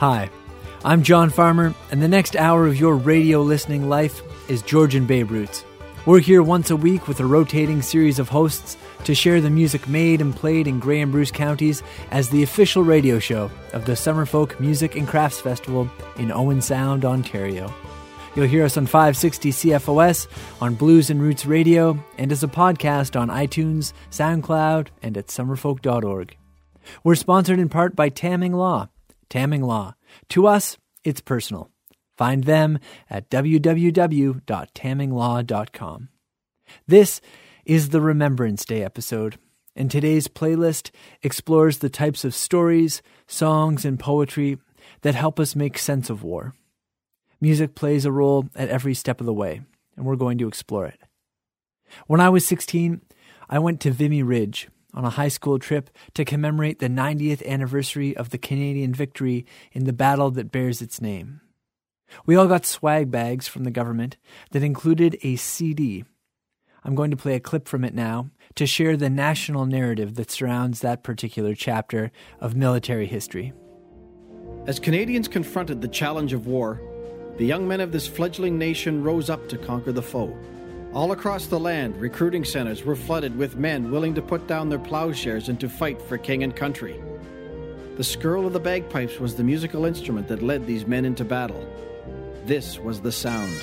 Hi, I'm John Farmer, and the next hour of your radio listening life is Georgian Bay Roots. We're here once a week with a rotating series of hosts to share the music made and played in Grey and Bruce counties as the official radio show of the Summerfolk Music and Crafts Festival in Owen Sound, Ontario. You'll hear us on 560 CFOS, on Blues and Roots Radio, and as a podcast on iTunes, SoundCloud, and at summerfolk.org. We're sponsored in part by Tamming Law Tamming Law. To us, it's personal. Find them at www.tamminglaw.com. This is the Remembrance Day episode, and today's playlist explores the types of stories, songs, and poetry that help us make sense of war. Music plays a role at every step of the way, and we're going to explore it. When I was 16, I went to Vimy Ridge, on a high school trip to commemorate the 90th anniversary of the Canadian victory in the battle that bears its name. We all got swag bags from the government that included a CD. I'm going to play a clip from it now to share the national narrative that surrounds that particular chapter of military history. As Canadians confronted the challenge of war, the young men of this fledgling nation rose up to conquer the foe. All across the land, recruiting centers were flooded with men willing to put down their plowshares and to fight for king and country. The skirl of the bagpipes was the musical instrument that led these men into battle. This was the sound.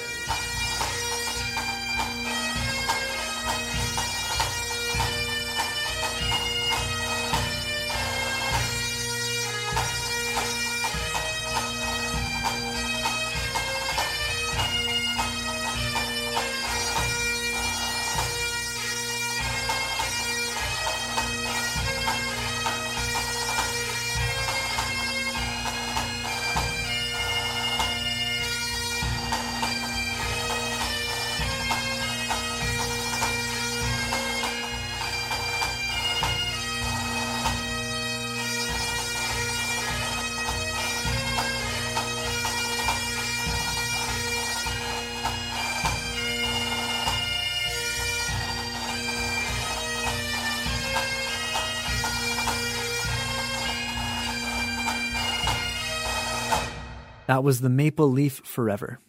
That was the Maple Leaf Forever.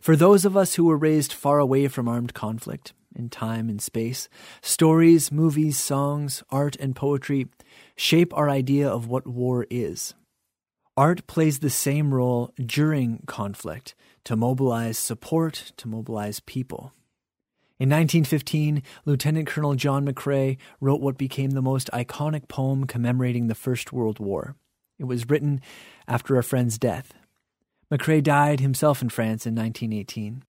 For those of us who were raised far away from armed conflict, in time and space, stories, movies, songs, art, and poetry shape our idea of what war is. Art plays the same role during conflict to mobilize support, to mobilize people. In 1915, Lieutenant Colonel John McCrae wrote what became the most iconic poem commemorating the First World War. It was written after a friend's death. McCrae died himself in France in 1918.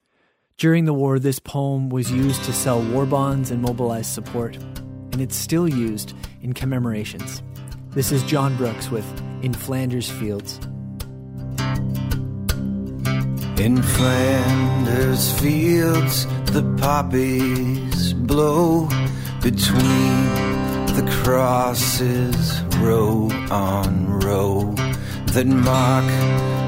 During the war, this poem was used to sell war bonds and mobilize support, and it's still used in commemorations. This is John Brooks with In Flanders Fields. In Flanders fields, the poppies blow between the crosses, row on row that mark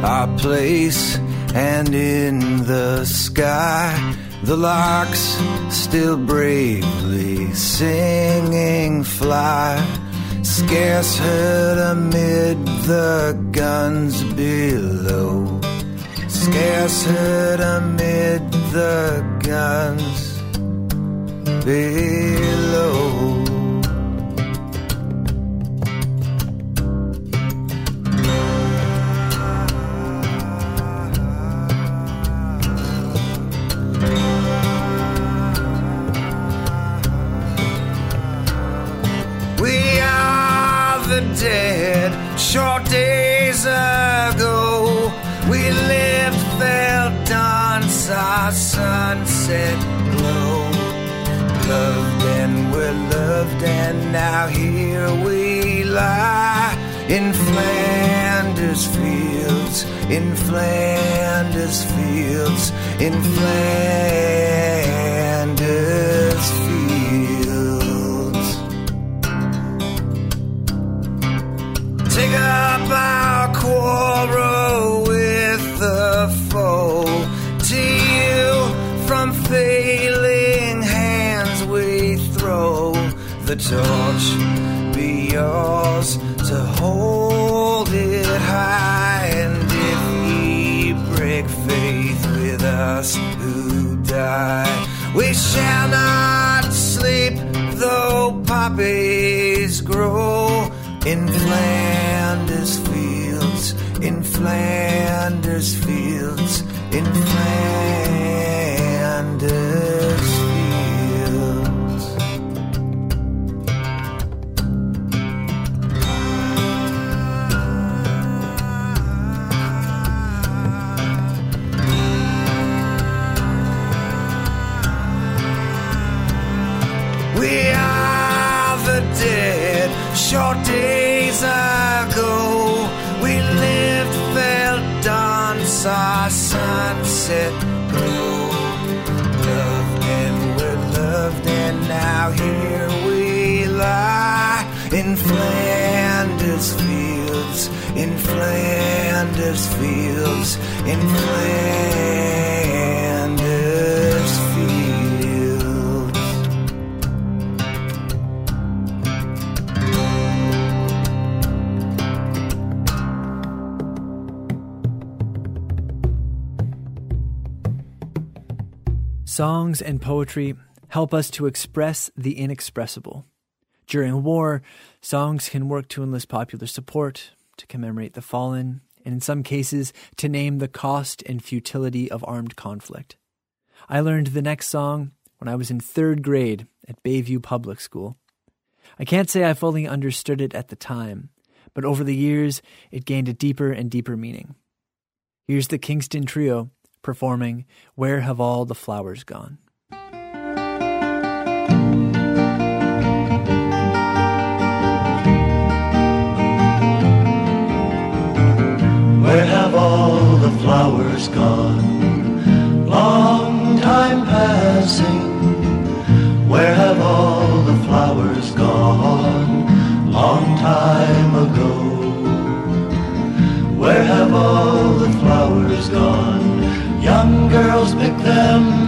our place, and in the sky, the larks still bravely singing fly. Scarce heard amid the guns below. Scarce heard amid the guns below. Our sunset glow. Loved and we're loved, and now here we lie in Flanders fields, in Flanders fields, in Flanders fields. take up our quarrel the torch be yours to hold it high. And if ye break faith with us who die, we shall not sleep though poppies grow in Flanders fields, in Flanders fields, in Flanders. In. Songs and poetry help us to express the inexpressible. During war, songs can work to enlist popular support, to commemorate the fallen, and in some cases, to name the cost and futility of armed conflict. I learned the next song when I was in third grade at Bayview Public School. I can't say I fully understood it at the time, but over the years, it gained a deeper and deeper meaning. Here's the Kingston Trio performing Where Have All the Flowers Gone? Gone? Long time passing. Where have all the flowers gone? Long time ago. Where have all the flowers gone? Young girls pick them,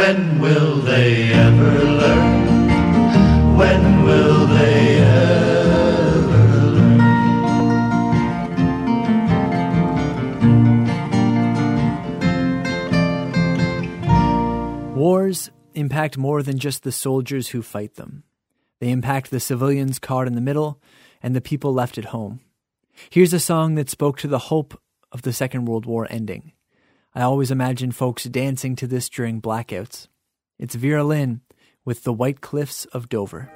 When will they ever learn? When will they ever learn? Wars impact more than just the soldiers who fight them. They impact the civilians caught in the middle and the people left at home. Here's a song that spoke to the hope of the Second World War ending. I always imagine folks dancing to this during blackouts. It's Vera Lynn with The White Cliffs of Dover.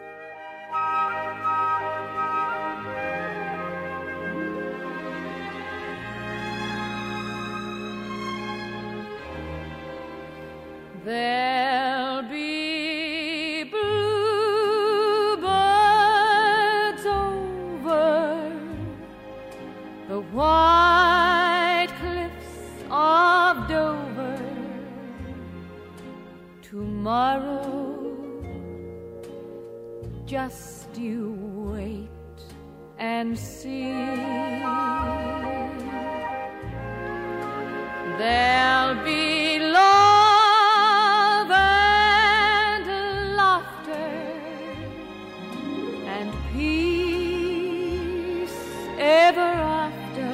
There'll tomorrow. Just you wait and see. There'll be love and laughter and peace ever after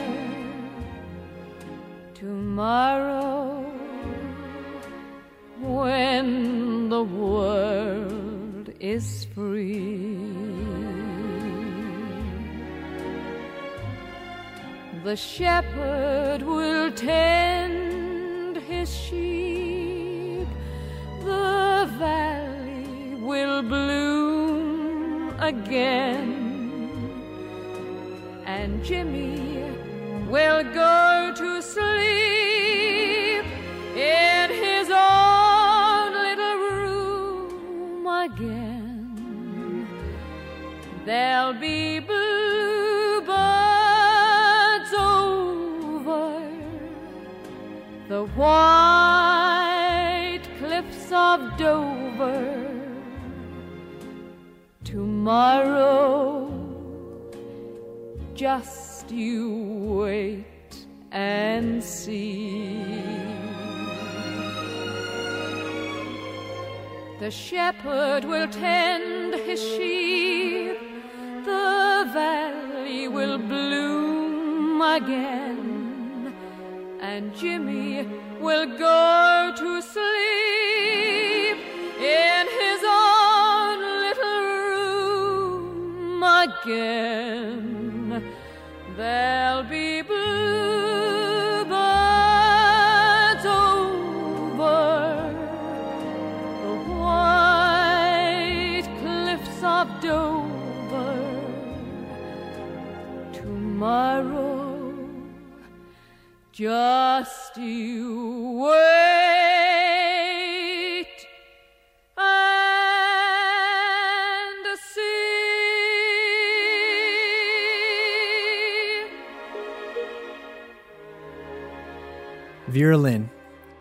tomorrow when the world is free. The shepherd will tend his sheep, the valley will bloom again, and Jimmy will go to sleep Tomorrow, just you wait and see. The shepherd will tend his sheep, the valley will bloom again, and Jimmy will go to sleep again. There'll be bluebirds over the white cliffs of Dover tomorrow. Just you wait Vera Lynn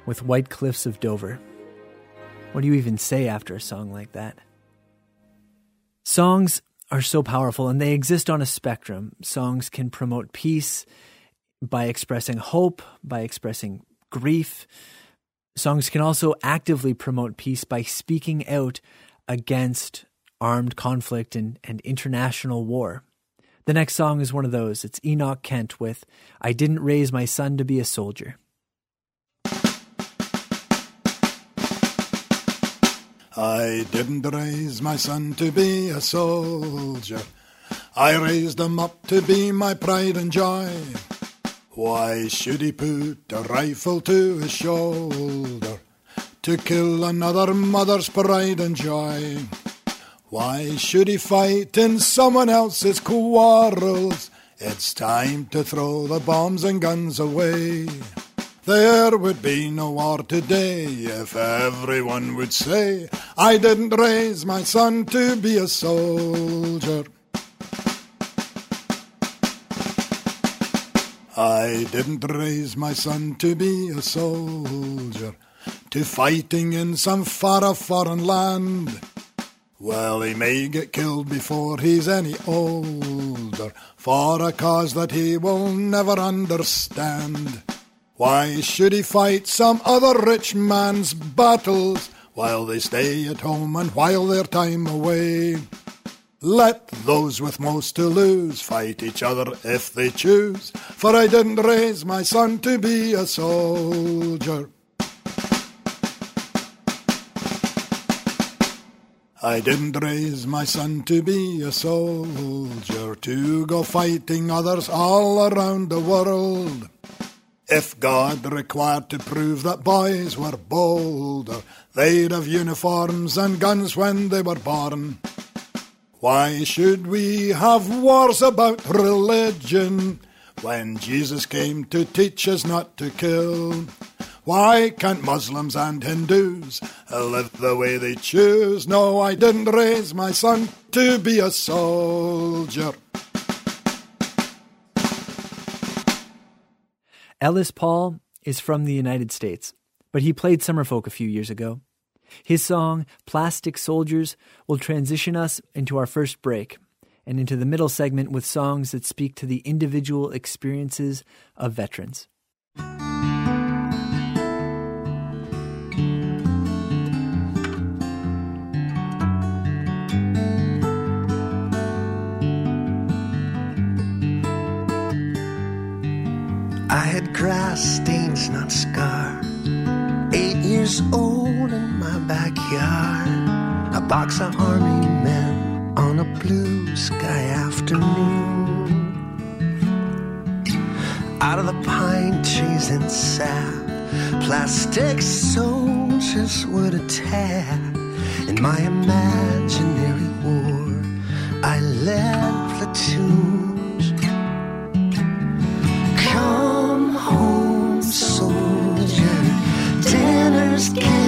with White Cliffs of Dover. What do you even say after a song like that? Songs are so powerful and they exist on a spectrum. Songs can promote peace by expressing hope, by expressing grief. Songs can also actively promote peace by speaking out against armed conflict and, and international war. The next song is one of those. It's Enoch Kent with I Didn't Raise My Son to Be a Soldier. I didn't raise my son to be a soldier. I raised him up to be my pride and joy. Why should he put a rifle to his shoulder to kill another mother's pride and joy? Why should he fight in someone else's quarrels? It's time to throw the bombs and guns away. There would be no war today if everyone would say, I didn't raise my son to be a soldier. I didn't raise my son to be a soldier, to fighting in some far off foreign land. Well, he may get killed before he's any older, for a cause that he will never understand. Why should he fight some other rich man's battles while they stay at home and while their time away? Let those with most to lose fight each other if they choose, for I didn't raise my son to be a soldier. I didn't raise my son to be a soldier, to go fighting others all around the world. If God required to prove that boys were bolder, they'd have uniforms and guns when they were born. Why should we have wars about religion when Jesus came to teach us not to kill? Why can't Muslims and Hindus live the way they choose? No, I didn't raise my son to be a soldier. Ellis Paul is from the United States, but he played Summerfolk a few years ago. His song, Plastic Soldiers, will transition us into our first break and into the middle segment with songs that speak to the individual experiences of veterans. I had grass stains, not scars. Eight years old in my backyard. A box of army men on a blue sky afternoon. Out of the pine trees and sap, plastic soldiers would attack. In my imaginary war, I led platoons. Dinner's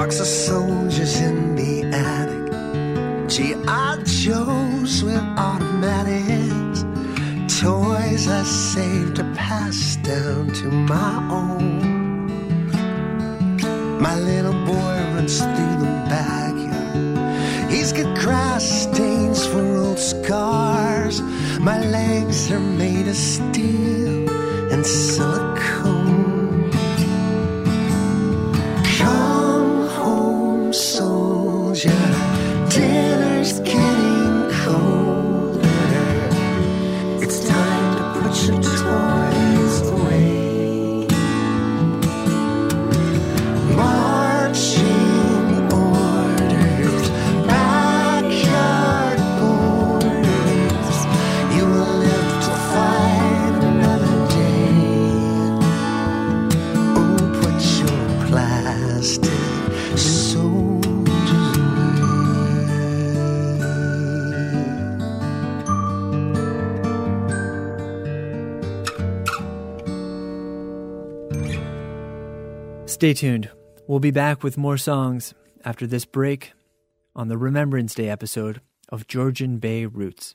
box of soldiers in the attic. G.I. Joes with automatics. Toys I saved to pass down to my own. My little boy runs through the backyard. He's got grass stains for old scars. My legs are made of steel and silicone. Stay tuned. We'll be back with more songs after this break on the Remembrance Day episode of Georgian Bay Roots.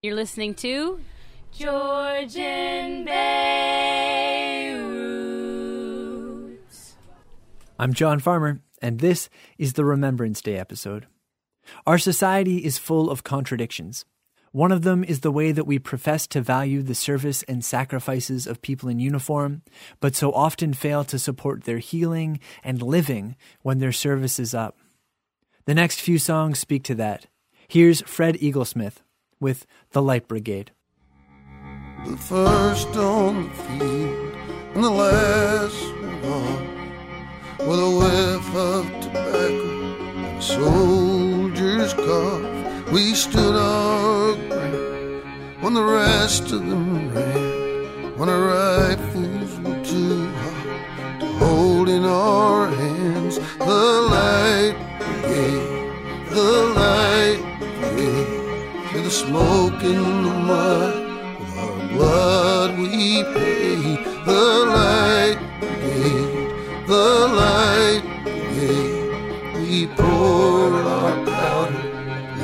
You're listening to Georgian Bay Roots. I'm John Farmer, and this is the Remembrance Day episode. Our society is full of contradictions. One of them is the way that we profess to value the service and sacrifices of people in uniform, but so often fail to support their healing and living when their service is up. The next few songs speak to that. Here's Fred Eaglesmith with The Light Brigade. The first on the field and the last one on, with a whiff of tobacco and a soldier's cough. We stood our ground when the rest of them ran, when our rifles were too hot to hold in our hands. The light brigade, the light brigade, through the smoke and the mud, with our blood we paid. The light brigade, the light brigade, we poured our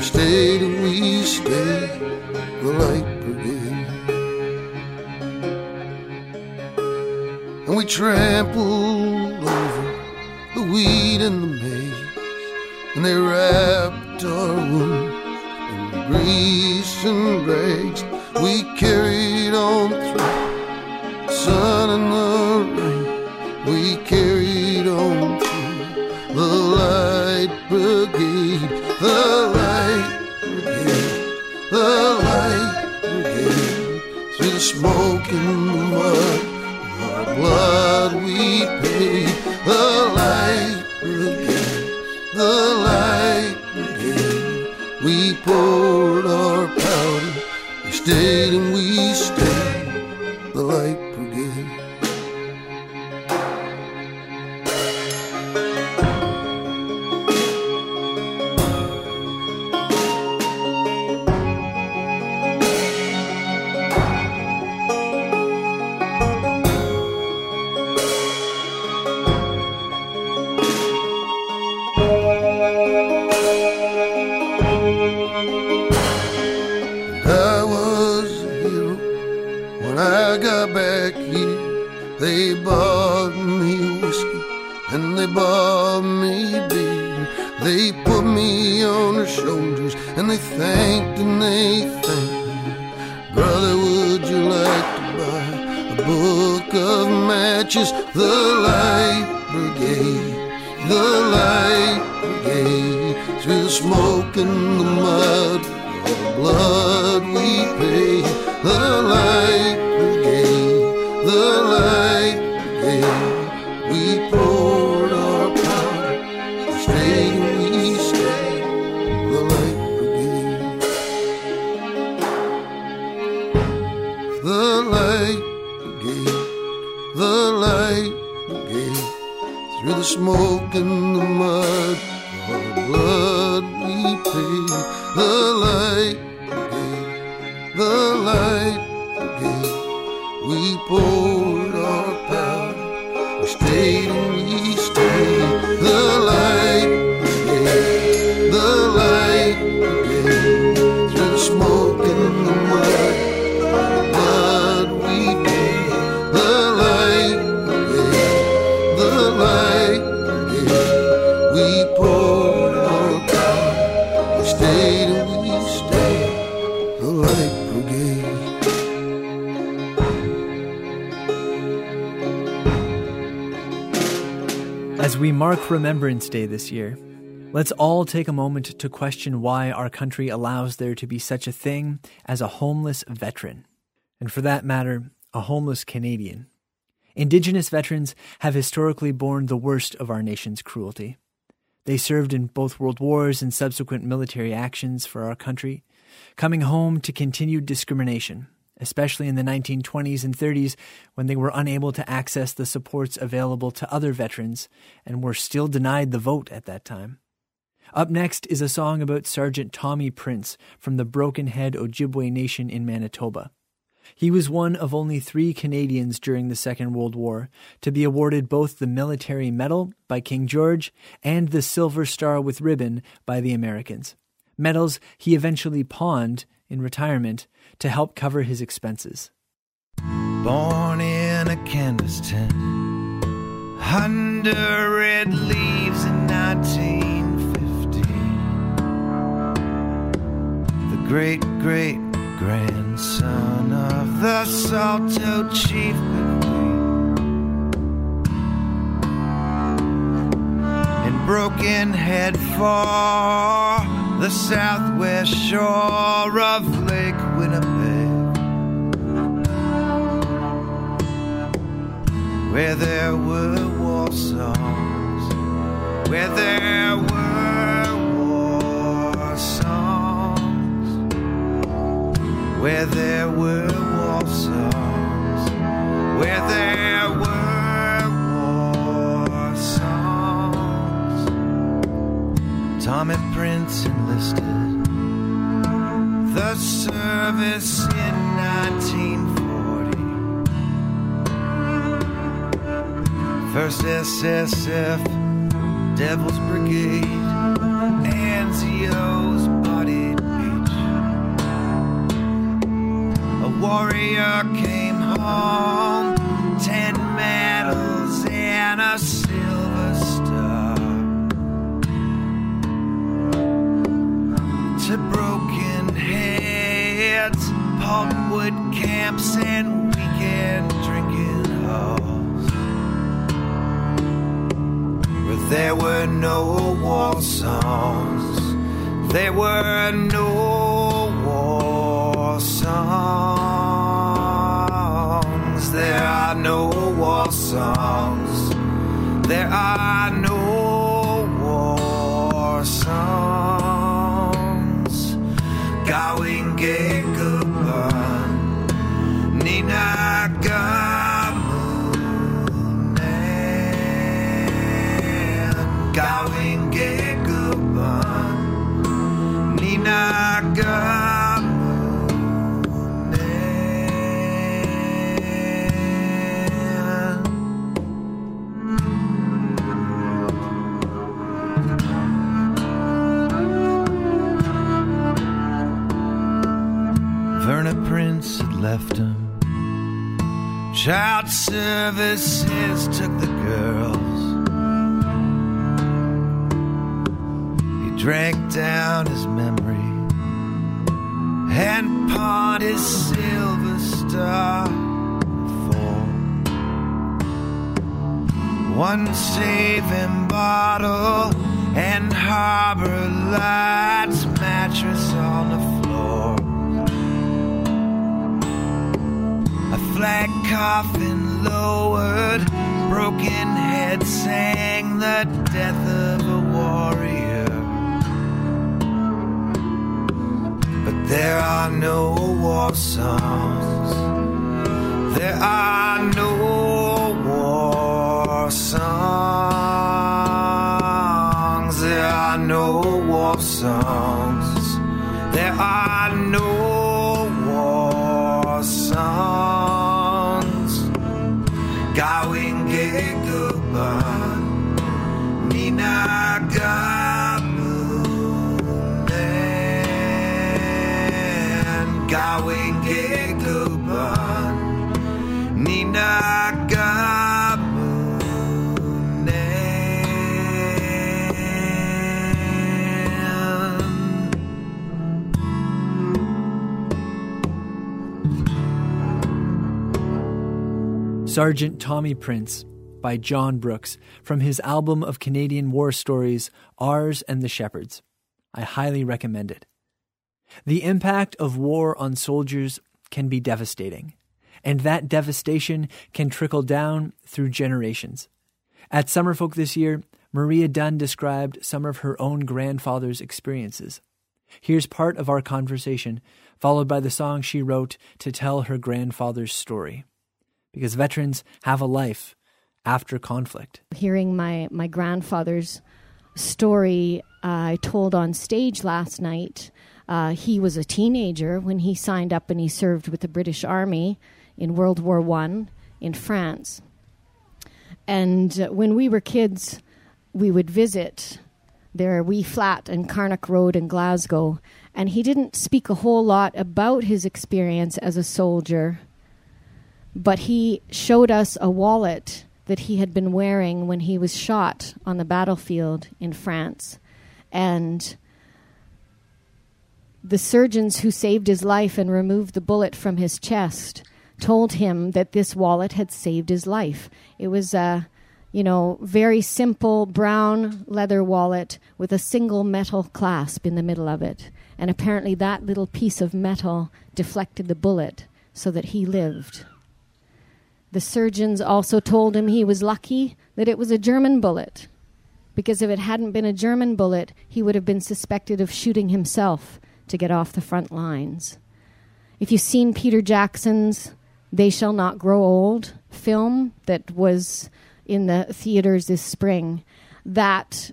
stayed and we stayed, the light brigade. And we trampled over the wheat and the maize, and they wrapped our wound in grease and rags. We carried on through the sun and the rain. We carried on through the light brigade, the the smoke and the mud, our blood we paid. The light brigade, the light brigade. We poured As we mark Remembrance Day this year, let's all take a moment to question why our country allows there to be such a thing as a homeless veteran. And for that matter, a homeless Canadian. Indigenous veterans have historically borne the worst of our nation's cruelty. They served in both world wars and subsequent military actions for our country, coming home to continued discrimination, especially in the 1920s and 30s when they were unable to access the supports available to other veterans and were still denied the vote at that time. Up next is a song about Sergeant Tommy Prince from the Broken Head Ojibwe Nation in Manitoba. He was one of only three Canadians during the Second World War to be awarded both the Military Medal by King George and the Silver Star with Ribbon by the Americans. Medals he eventually pawned in retirement to help cover his expenses. Born in a canvas tent, under red leaves in 1950. The great great grandson of the Saulteaux chief. And broken head for the southwest shore of Lake Winnipeg. where there were war songs, where there were war songs, where there were war songs, where there were Tommy Prince enlisted the service in 1940. First SSF, Devil's Brigade, Anzio's Body Beach. A warrior came home, pulpwood camps, and weekend drinking halls where there were no war songs. There were no war songs. There are no war songs. There are left him. Child services took the girls. He drank down his memory and pawned his silver star for one saving bottle and harbor lights mattress on the Flat coffin lowered, broken head sang the death of a warrior. But there are no war songs. There are no war songs. There are no war songs. There are Sergeant Tommy Prince by John Brooks from his album of Canadian war stories, Ours and the Shepherds. I highly recommend it. The impact of war on soldiers can be devastating, and that devastation can trickle down through generations. At Summerfolk this year, Maria Dunn described some of her own grandfather's experiences. Here's part of our conversation, followed by the song she wrote to tell her grandfather's story. Because veterans have a life after conflict. hearing my my grandfather's story uh, I told on stage last night. Uh, he was a teenager when he signed up and he served with the British Army in World War One in France. And uh, when we were kids, we would visit their wee flat in Carnock Road in Glasgow. And he didn't speak a whole lot about his experience as a soldier, but he showed us a wallet that he had been wearing when he was shot on the battlefield in France. And the surgeons who saved his life and removed the bullet from his chest told him that this wallet had saved his life. It was a, you know, very simple brown leather wallet with a single metal clasp in the middle of it. And apparently that little piece of metal deflected the bullet so that he lived. The surgeons also told him he was lucky that it was a German bullet, because if it hadn't been a German bullet, he would have been suspected of shooting himself to get off the front lines. If you've seen Peter Jackson's They Shall Not Grow Old film that was in the theaters this spring, that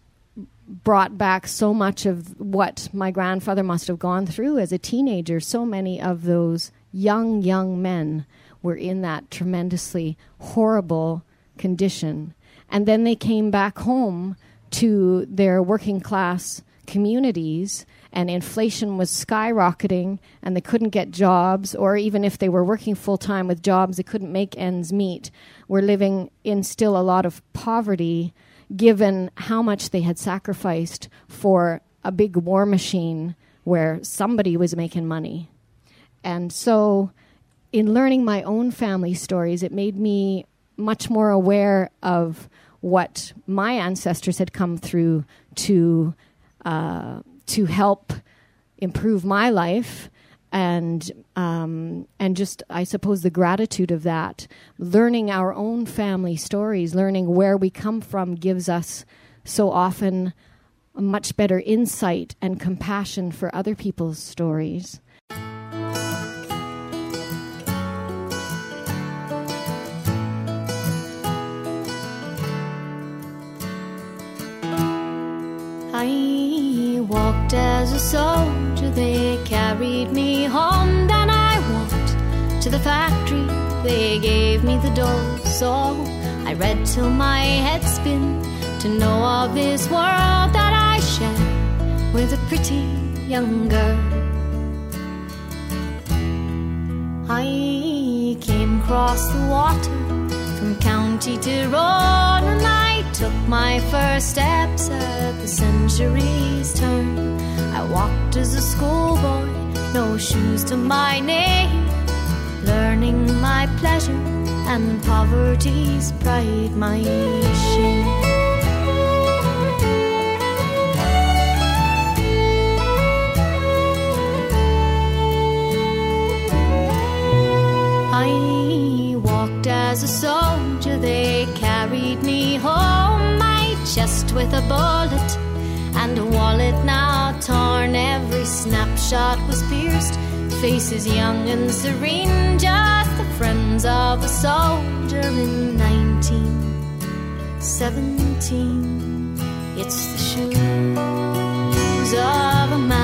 brought back so much of what my grandfather must have gone through as a teenager. So many of those young, young men were in that tremendously horrible condition. And then they came back home to their working class communities, and inflation was skyrocketing, and they couldn't get jobs, or even if they were working full time with jobs, they couldn't make ends meet. Were living in still a lot of poverty, given how much they had sacrificed for a big war machine where somebody was making money. And so, in learning my own family stories, it made me much more aware of what my ancestors had come through to uh, to help improve my life and um, and just I suppose the gratitude of that. Learning our own family stories, learning where we come from, gives us so often a much better insight and compassion for other people's stories. As a soldier, they carried me home. Then I walked to the factory, they gave me the dole. So I read till my head spin to know of this world that I share with a pretty young girl. I came across the water from county and I took my first steps at the century's turn. I walked as a schoolboy, no shoes to my name, learning my pleasure and poverty's pride, my shame. I walked as a soldier, they carried me home. With a bullet and a wallet now torn. Every snapshot was pierced. Faces young and serene, just the friends of a soldier in 1917. It's the shoes of a man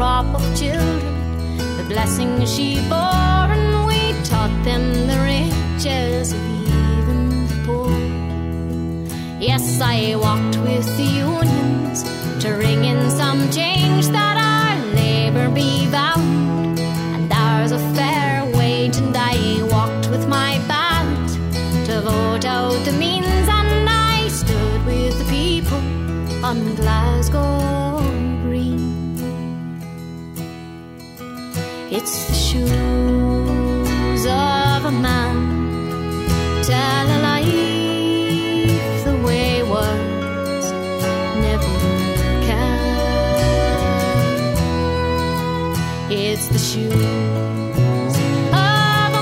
crop of children, the blessings she bore, and we taught them the riches of even the poor. Yes, I walked with the unions to ring in some change that our labor be bound and ours a fair wage. And I walked with my ballot to vote out the means, and I stood with the people on Glasgow It's the shoes of a man. Tell a life the way words never can. It's the shoes of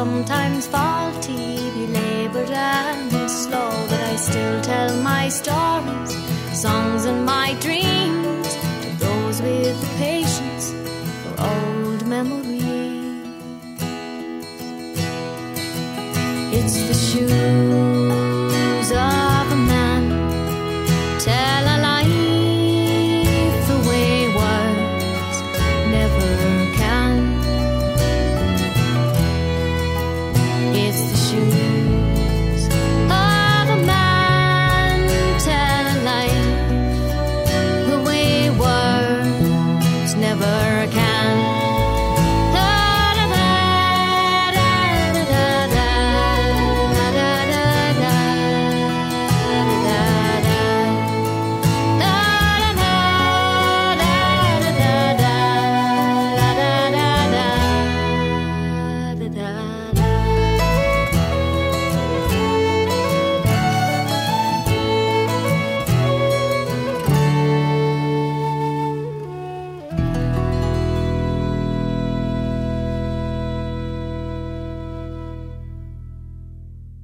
sometimes faulty, belabored and slow, but I still tell my stories, songs and my dreams to those with the patience for old memories. It's the shoes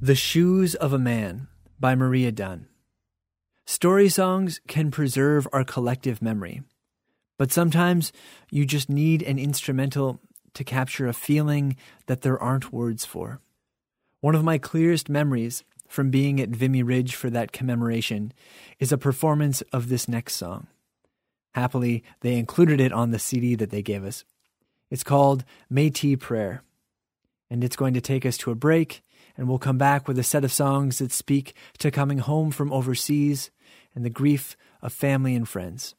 The Shoes of a Man by Maria Dunn. Story songs can preserve our collective memory, but sometimes you just need an instrumental to capture a feeling that there aren't words for. One of my clearest memories from being at Vimy Ridge for that commemoration is a performance of this next song. Happily, they included it on the CD that they gave us. It's called Métis Prayer, and it's going to take us to a break and we'll come back with a set of songs that speak to coming home from overseas and the grief of family and friends.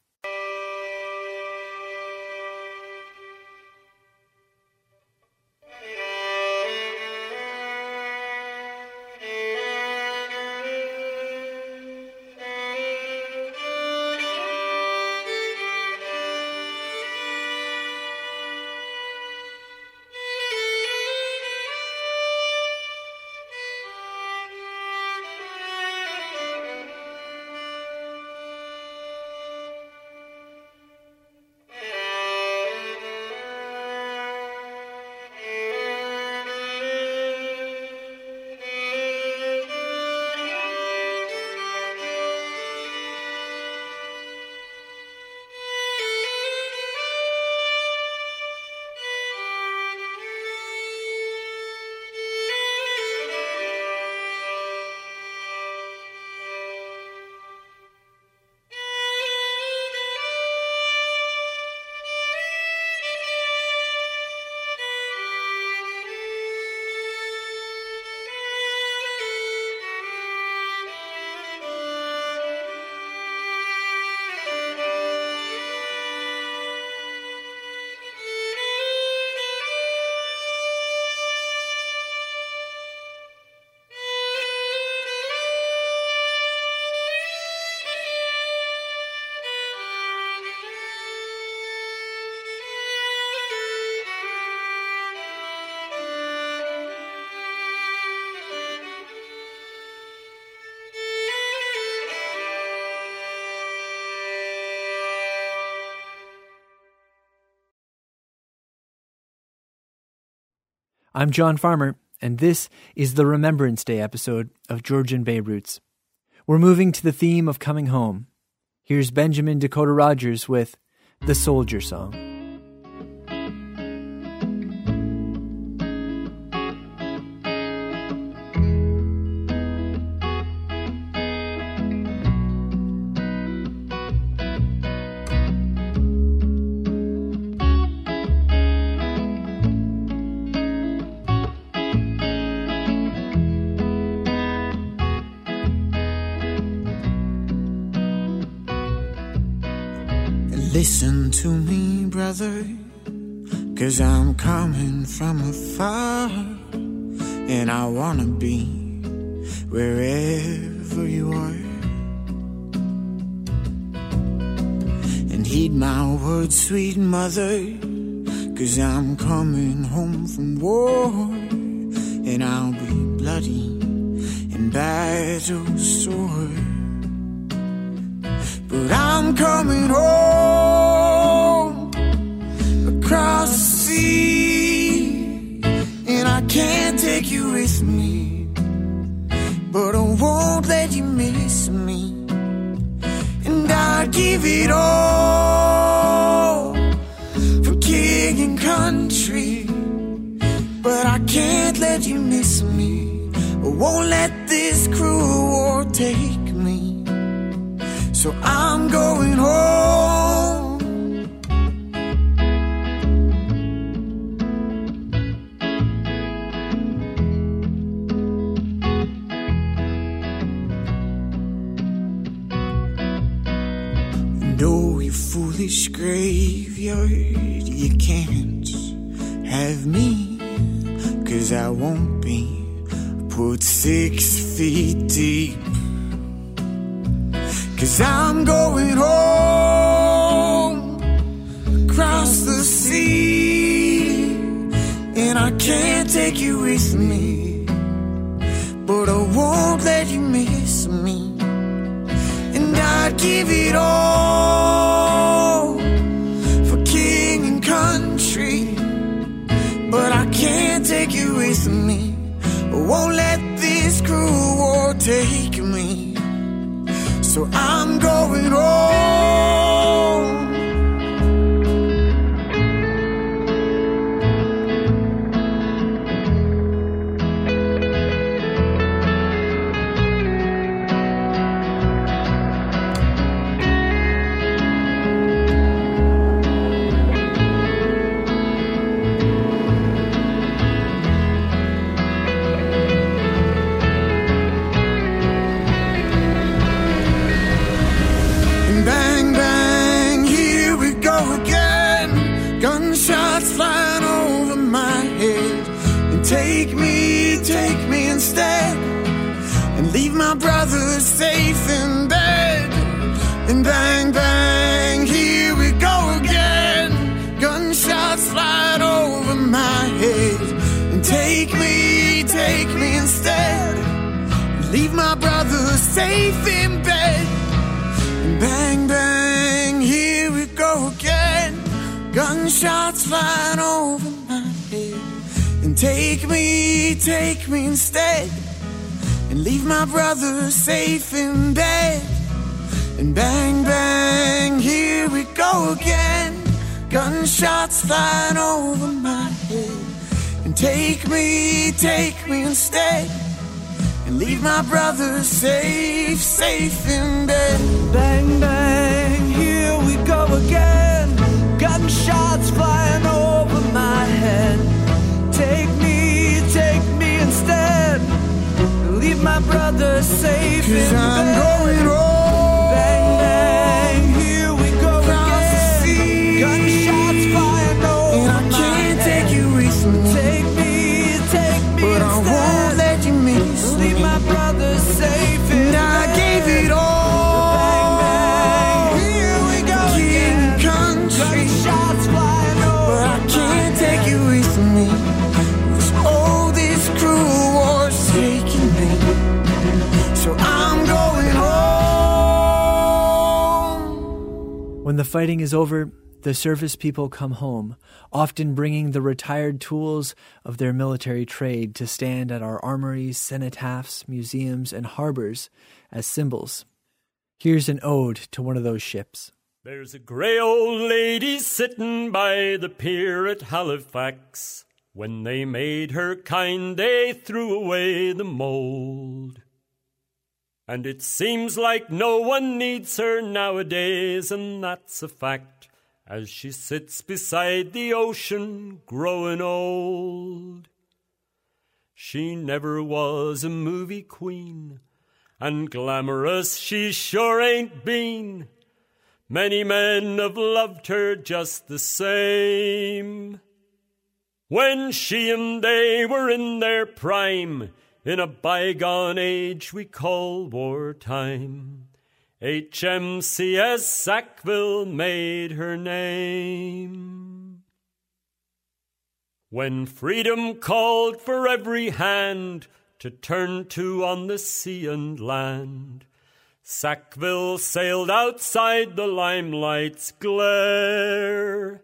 I'm John Farmer, and this is the Remembrance Day episode of Georgian Bay Roots. We're moving to the theme of coming home. Here's Benjamin Dakota Rogers with The Soldier Song. Won't you miss me. And I'd give it all for king and country, but I can't let you miss me. I won't let this cruel war take me. So I'm going graveyard, you can't have me, cause I won't be put six feet deep. Cause I'm going home across the sea, and I can't take you with me, but I won't let you miss me. And I'd give it all take my brother safe in bed. And bang, bang, here we go again. Gunshots flying over my head. And take me, take me instead. Leave my brother safe in bed. And Bang, bang, here we go again. Gunshots flying over my head. And take me, take me instead. And leave my brother safe in bed. And bang, bang, here we go again. Gunshots flying over my head. And take me, take me instead and leave my brother safe, safe in bed. Bang, bang, here we go again. Gunshots flying over my head. My brother safe Cause I'm bed. going home. When the fighting is over, the service people come home, often bringing the retired tools of their military trade to stand at our armories, cenotaphs, museums, and harbors as symbols. Here's an ode to one of those ships. There's a grey old lady sitting by the pier at Halifax. When they made her kind, they threw away the mold. And it seems like no one needs her nowadays, and that's a fact, as she sits beside the ocean, growing old. She never was a movie queen, and glamorous she sure ain't been. Many men have loved her just the same. When she and they were in their prime, in a bygone age we call wartime, HMCS Sackville made her name. When freedom called for every hand to turn to on the sea and land, Sackville sailed outside the limelight's glare.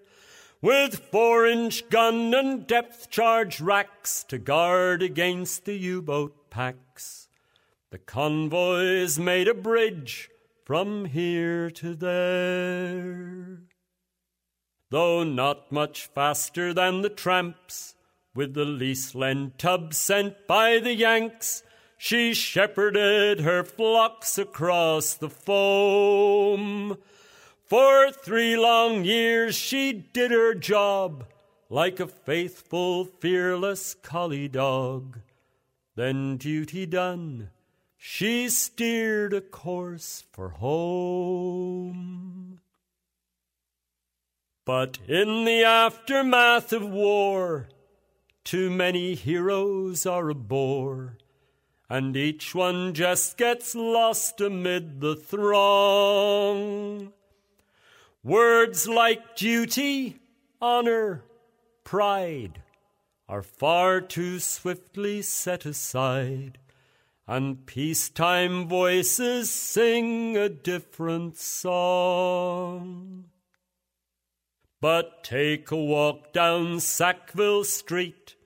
With four inch gun and depth charge racks to guard against the U boat packs. The convoys made a bridge from here to there. Though not much faster than the tramps, with the lease-lend tub sent by the Yanks, she shepherded her flocks across the foam. For three long years she did her job like a faithful, fearless collie dog. Then duty done, she steered a course for home. But in the aftermath of war, too many heroes are a bore, and each one just gets lost amid the throng. Words like duty, honor, pride are far too swiftly set aside, and peacetime voices sing a different song. But take a walk down Sackville Street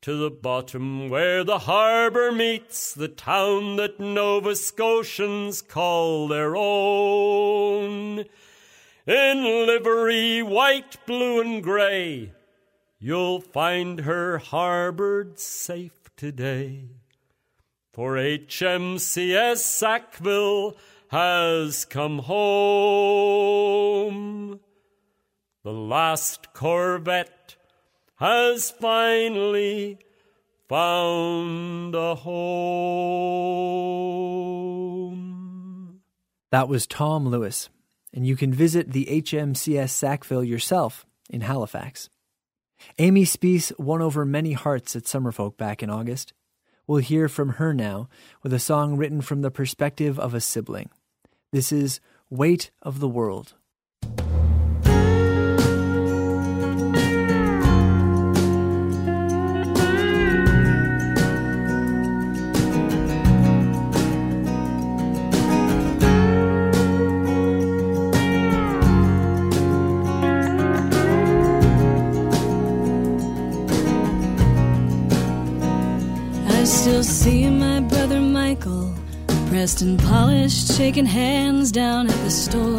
to the bottom where the harbor meets the town that Nova Scotians call their own. In livery, white, blue, and gray, you'll find her harbored safe today. For HMCS Sackville has come home. The last corvette has finally found a home. That was Tom Lewis, and you can visit the HMCS Sackville yourself in Halifax. Amy Speace won over many hearts at Summerfolk back in August. We'll hear from her now with a song written from the perspective of a sibling. This is Weight of the World. Still see my brother Michael, pressed and polished, shaking hands down at the store.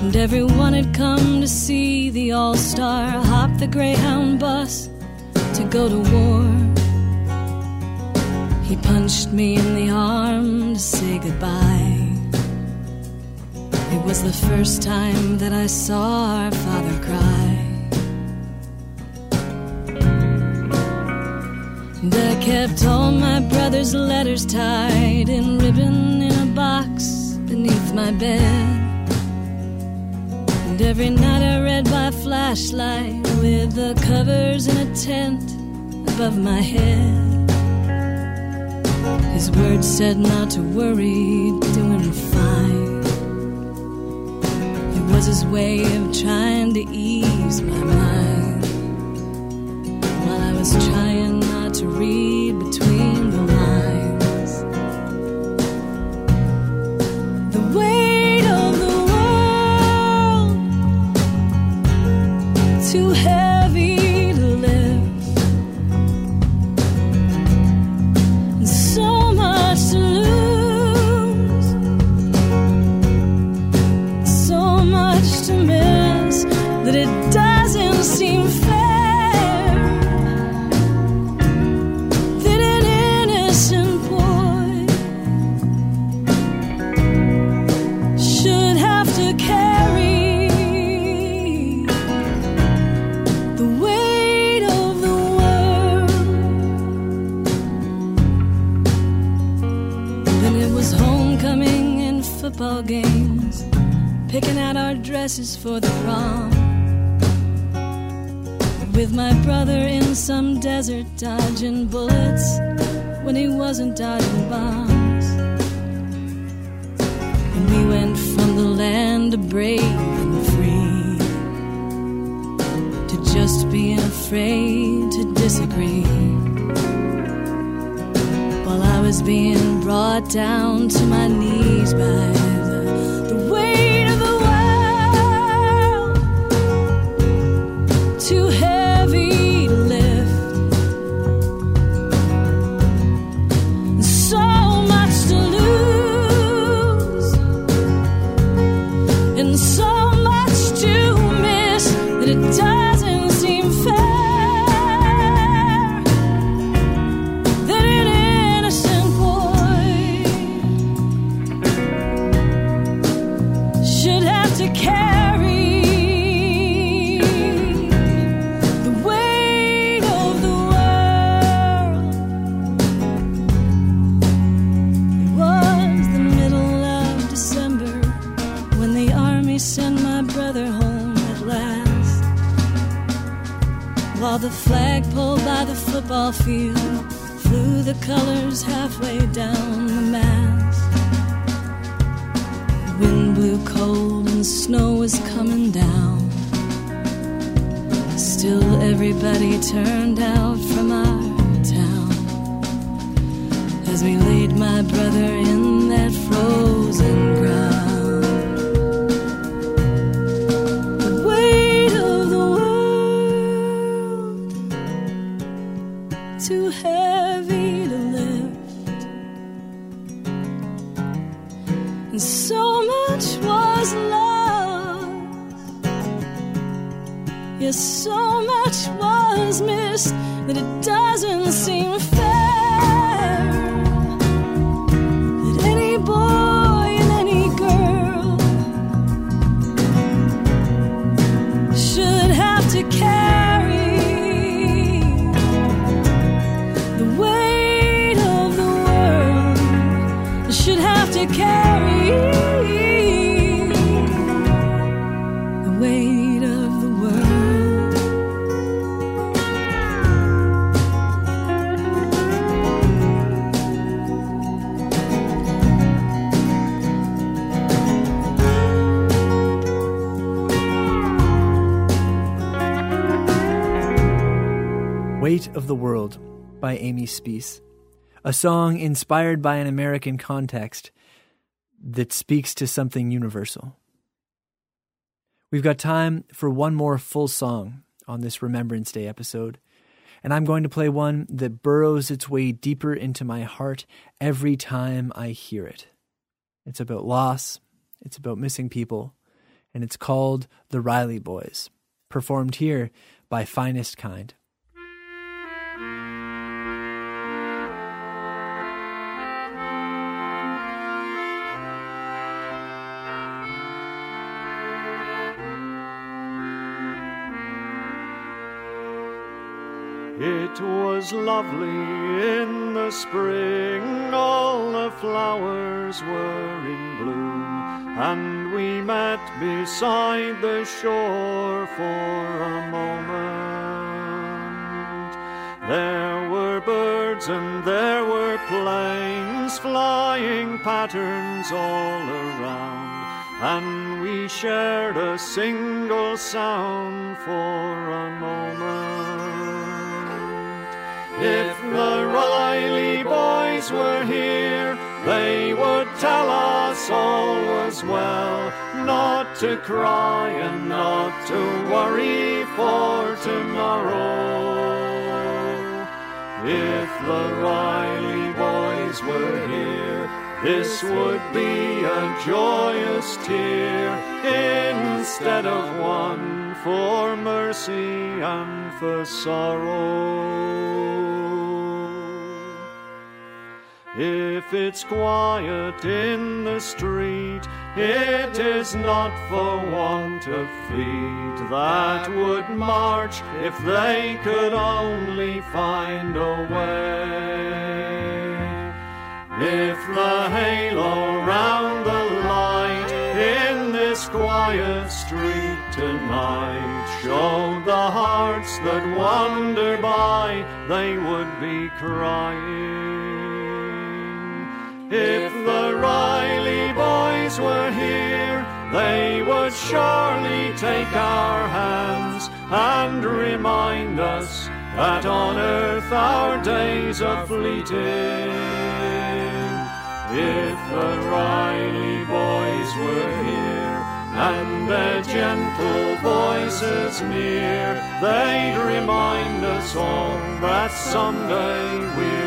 And everyone had come to see the All Star hop the Greyhound bus to go to war. He punched me in the arm to say goodbye. It was the first time that I saw our father cry. And I kept all my brother's letters tied in ribbon in a box beneath my bed. And every night I read by flashlight with the covers in a tent above my head. His words said not to worry, doing fine. It was his way of trying to ease my mind to read between football games, picking out our dresses for the prom with my brother in some desert dodging bullets when he wasn't dodging bombs. And we went from the land of brave and free to just being afraid to disagree was being brought down to my knees by the, the weight of the world. To football field flew the colors halfway down the mast. Wind blew cold and snow was coming down. Still, everybody turned out from our town as we laid my brother in that frozen ground. By Amy Speace, a song inspired by an American context that speaks to something universal. We've got time for one more full song on this Remembrance Day episode, and I'm going to play one that burrows its way deeper into my heart every time I hear it. It's about loss, it's about missing people, and it's called The Riley Boys, performed here by Finest Kind. It was lovely in the spring, all the flowers were in bloom, and we met beside the shore for a moment. There were birds and there were planes, flying patterns all around, and we shared a single sound for a moment. The Riley boys were here, they would tell us all was well, not to cry and not to worry for tomorrow. If the Riley boys were here, this would be a joyous tear instead of one for mercy and for sorrow. If it's quiet in the street, it is not for want of feet that would march if they could only find a way. If the halo round the light in this quiet street tonight showed the hearts that wander by, they would be crying. If the Riley boys were here, they would surely take our hands and remind us that on earth our days are fleeting. If the Riley boys were here, and their gentle voices near, they'd remind us all that someday we'll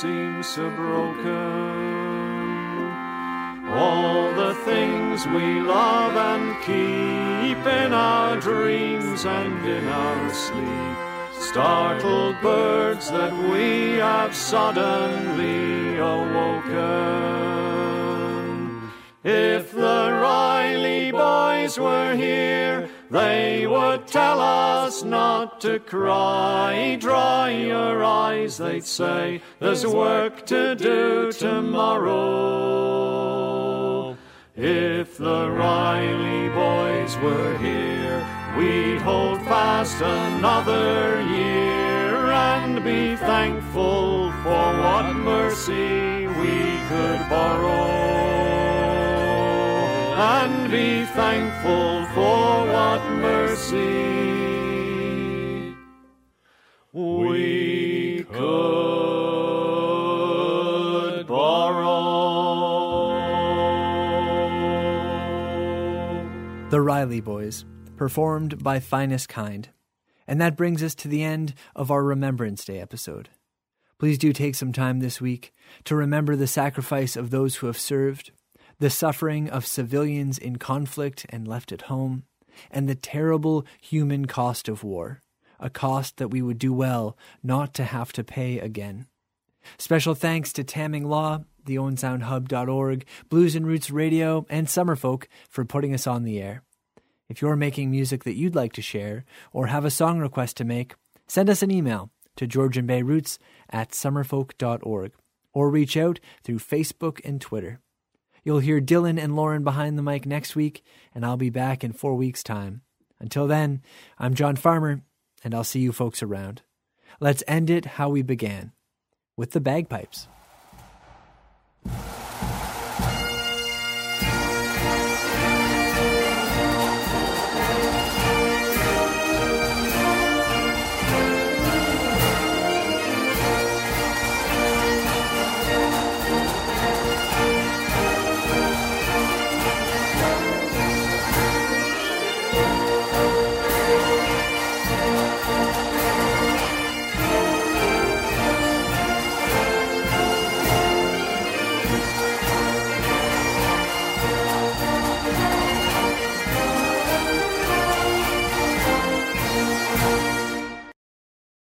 seems so broken. All the things we love and keep in our dreams and in our sleep, startled birds that we have suddenly awoken. If the Riley boys were here, they would tell us not to cry. Dry your eyes, they'd say, there's work to do tomorrow. If the Riley boys were here, we'd hold fast another year and be thankful for what mercy we could borrow and be thankful Riley Boys, performed by Finest Kind. And that brings us to the end of our Remembrance Day episode. Please do take some time this week to remember the sacrifice of those who have served, the suffering of civilians in conflict and left at home, and the terrible human cost of war, a cost that we would do well not to have to pay again. Special thanks to Tamming Law, the OwenSoundHub.org, Blues and Roots Radio, and Summerfolk for putting us on the air. If you're making music that you'd like to share or have a song request to make, send us an email to georgianbayroots at summerfolk.org or reach out through Facebook and Twitter. You'll hear Dylan and Lauren behind the mic next week, and I'll be back in four weeks' time. Until then, I'm John Farmer, and I'll see you folks around. Let's end it how we began with the bagpipes.